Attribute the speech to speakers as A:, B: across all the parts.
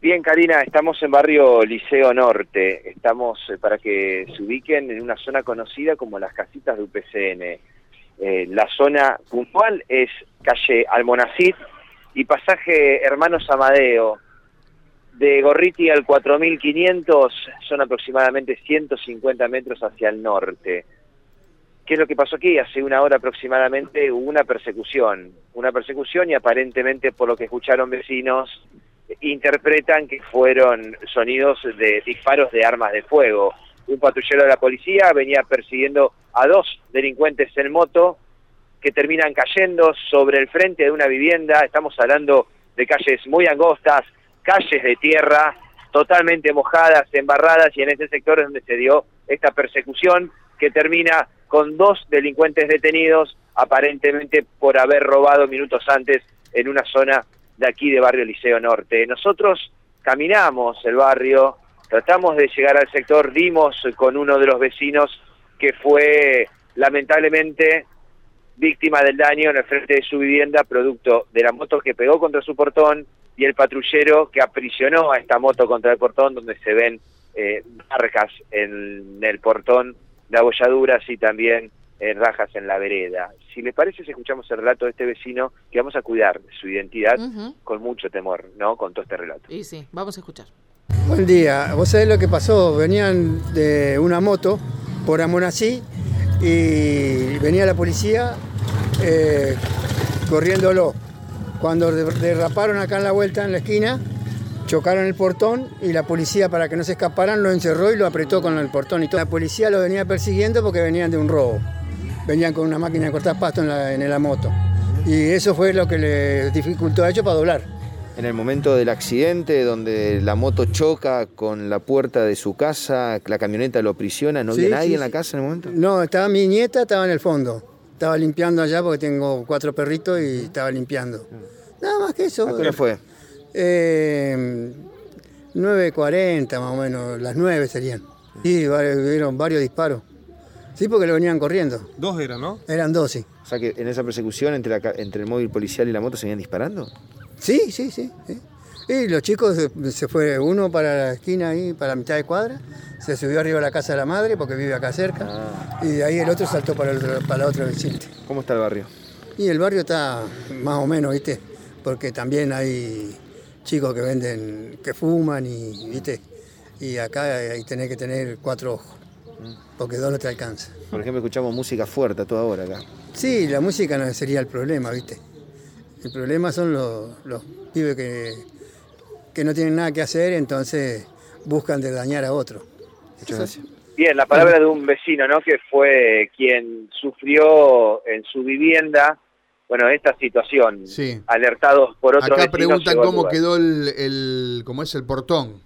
A: Bien, Karina, estamos en barrio Liceo Norte. Estamos, eh, para que se ubiquen, en una zona conocida como las casitas de UPCN. Eh, la zona puntual es calle Almonacid y pasaje Hermanos Amadeo. De Gorriti al 4500 son aproximadamente 150 metros hacia el norte. ¿Qué es lo que pasó aquí? Hace una hora aproximadamente hubo una persecución. Una persecución y aparentemente, por lo que escucharon vecinos, interpretan que fueron sonidos de disparos de armas de fuego. Un patrullero de la policía venía persiguiendo a dos delincuentes en moto que terminan cayendo sobre el frente de una vivienda. Estamos hablando de calles muy angostas, calles de tierra totalmente mojadas, embarradas, y en ese sector es donde se dio esta persecución que termina con dos delincuentes detenidos, aparentemente por haber robado minutos antes en una zona de aquí de Barrio Liceo Norte. Nosotros caminamos el barrio, tratamos de llegar al sector, dimos con uno de los vecinos que fue lamentablemente víctima del daño en el frente de su vivienda, producto de la moto que pegó contra su portón y el patrullero que aprisionó a esta moto contra el portón, donde se ven eh, marcas en el portón de abolladuras y también rajas en la vereda. Si le parece, si escuchamos el relato de este vecino, que vamos a cuidar su identidad con mucho temor, ¿no? Con todo este relato.
B: Y sí, vamos a escuchar.
C: Buen día. ¿Vos sabés lo que pasó? Venían de una moto por Amonací y venía la policía eh, corriéndolo. Cuando derraparon acá en la vuelta, en la esquina, chocaron el portón y la policía, para que no se escaparan, lo encerró y lo apretó con el portón y todo. La policía lo venía persiguiendo porque venían de un robo venían con una máquina de cortar pasto en la, en la moto. Y eso fue lo que le dificultó a ellos para doblar.
D: En el momento del accidente, donde la moto choca con la puerta de su casa, la camioneta lo prisiona, ¿no había nadie en la casa en el momento?
C: No, estaba mi nieta, estaba en el fondo. Estaba limpiando allá porque tengo cuatro perritos y estaba limpiando. Nada más que eso.
D: ¿A qué fue?
C: Eh, 9.40 más o menos, las 9 serían. Sí, vieron varios disparos. Sí, porque lo venían corriendo.
E: Dos eran, ¿no?
C: Eran dos, sí.
D: O sea que en esa persecución entre, entre el móvil policial y la moto se venían disparando.
C: Sí, sí, sí. Y los chicos se, fue uno para la esquina ahí, para la mitad de cuadra, se subió arriba a la casa de la madre porque vive acá cerca, ah. y de ahí el otro saltó para, el, para la otra vecina.
D: ¿Cómo está el barrio?
C: Y el barrio está más o menos, ¿viste? Porque también hay chicos que venden, que fuman y, ¿viste? Y acá hay, tenés que tener cuatro ojos porque dos no te alcanza.
D: Por ejemplo, escuchamos música fuerte a toda hora acá.
C: Sí, la música no sería el problema, ¿viste? El problema son los, pibes que, que no tienen nada que hacer, entonces buscan de dañar a otro.
D: Muchas gracias.
A: Bien, la palabra de un vecino, ¿no? Que fue quien sufrió en su vivienda, bueno, esta situación. Sí. Alertados por otros
E: Acá preguntan cómo quedó el, el, cómo es el portón.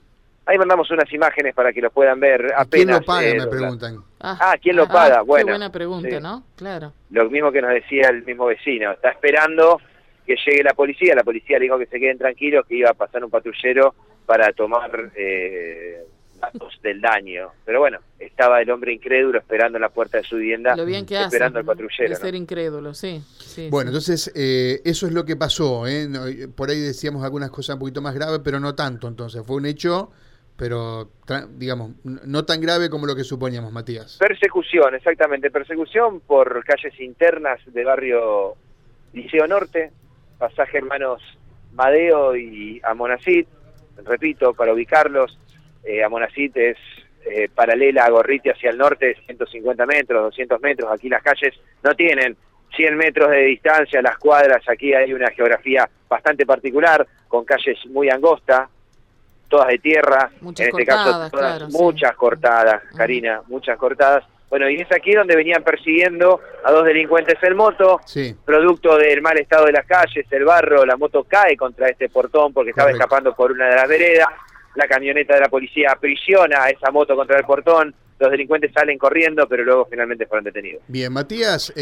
A: Ahí mandamos unas imágenes para que lo puedan ver. Apenas,
E: ¿Quién lo paga, me preguntan?
A: Ah, ¿quién lo paga?
B: Ah,
A: bueno,
B: qué buena pregunta, ¿no? Claro.
A: Lo mismo que nos decía el mismo vecino. Está esperando que llegue la policía. La policía le dijo que se queden tranquilos, que iba a pasar un patrullero para tomar eh, datos del daño. Pero bueno, estaba el hombre incrédulo esperando en la puerta de su vivienda,
B: lo bien que
A: esperando al patrullero.
B: De ser incrédulo, sí.
E: bueno, entonces eh, eso es lo que pasó. ¿eh? Por ahí decíamos algunas cosas un poquito más graves, pero no tanto. Entonces fue un hecho pero digamos, no tan grave como lo que suponíamos, Matías.
A: Persecución, exactamente, persecución por calles internas de barrio Liceo Norte, pasaje hermanos Madeo y Amonacid, repito, para ubicarlos, eh, Amonacid es eh, paralela a Gorriti hacia el norte, 150 metros, 200 metros, aquí las calles no tienen 100 metros de distancia, las cuadras, aquí hay una geografía bastante particular, con calles muy angostas, todas de tierra,
B: muchas en este caso
A: muchas cortadas, Karina, muchas cortadas. Bueno, y es aquí donde venían persiguiendo a dos delincuentes en moto, producto del mal estado de las calles, el barro, la moto cae contra este portón porque estaba escapando por una de las veredas, la camioneta de la policía aprisiona a esa moto contra el portón, los delincuentes salen corriendo, pero luego finalmente fueron detenidos.
E: Bien, Matías.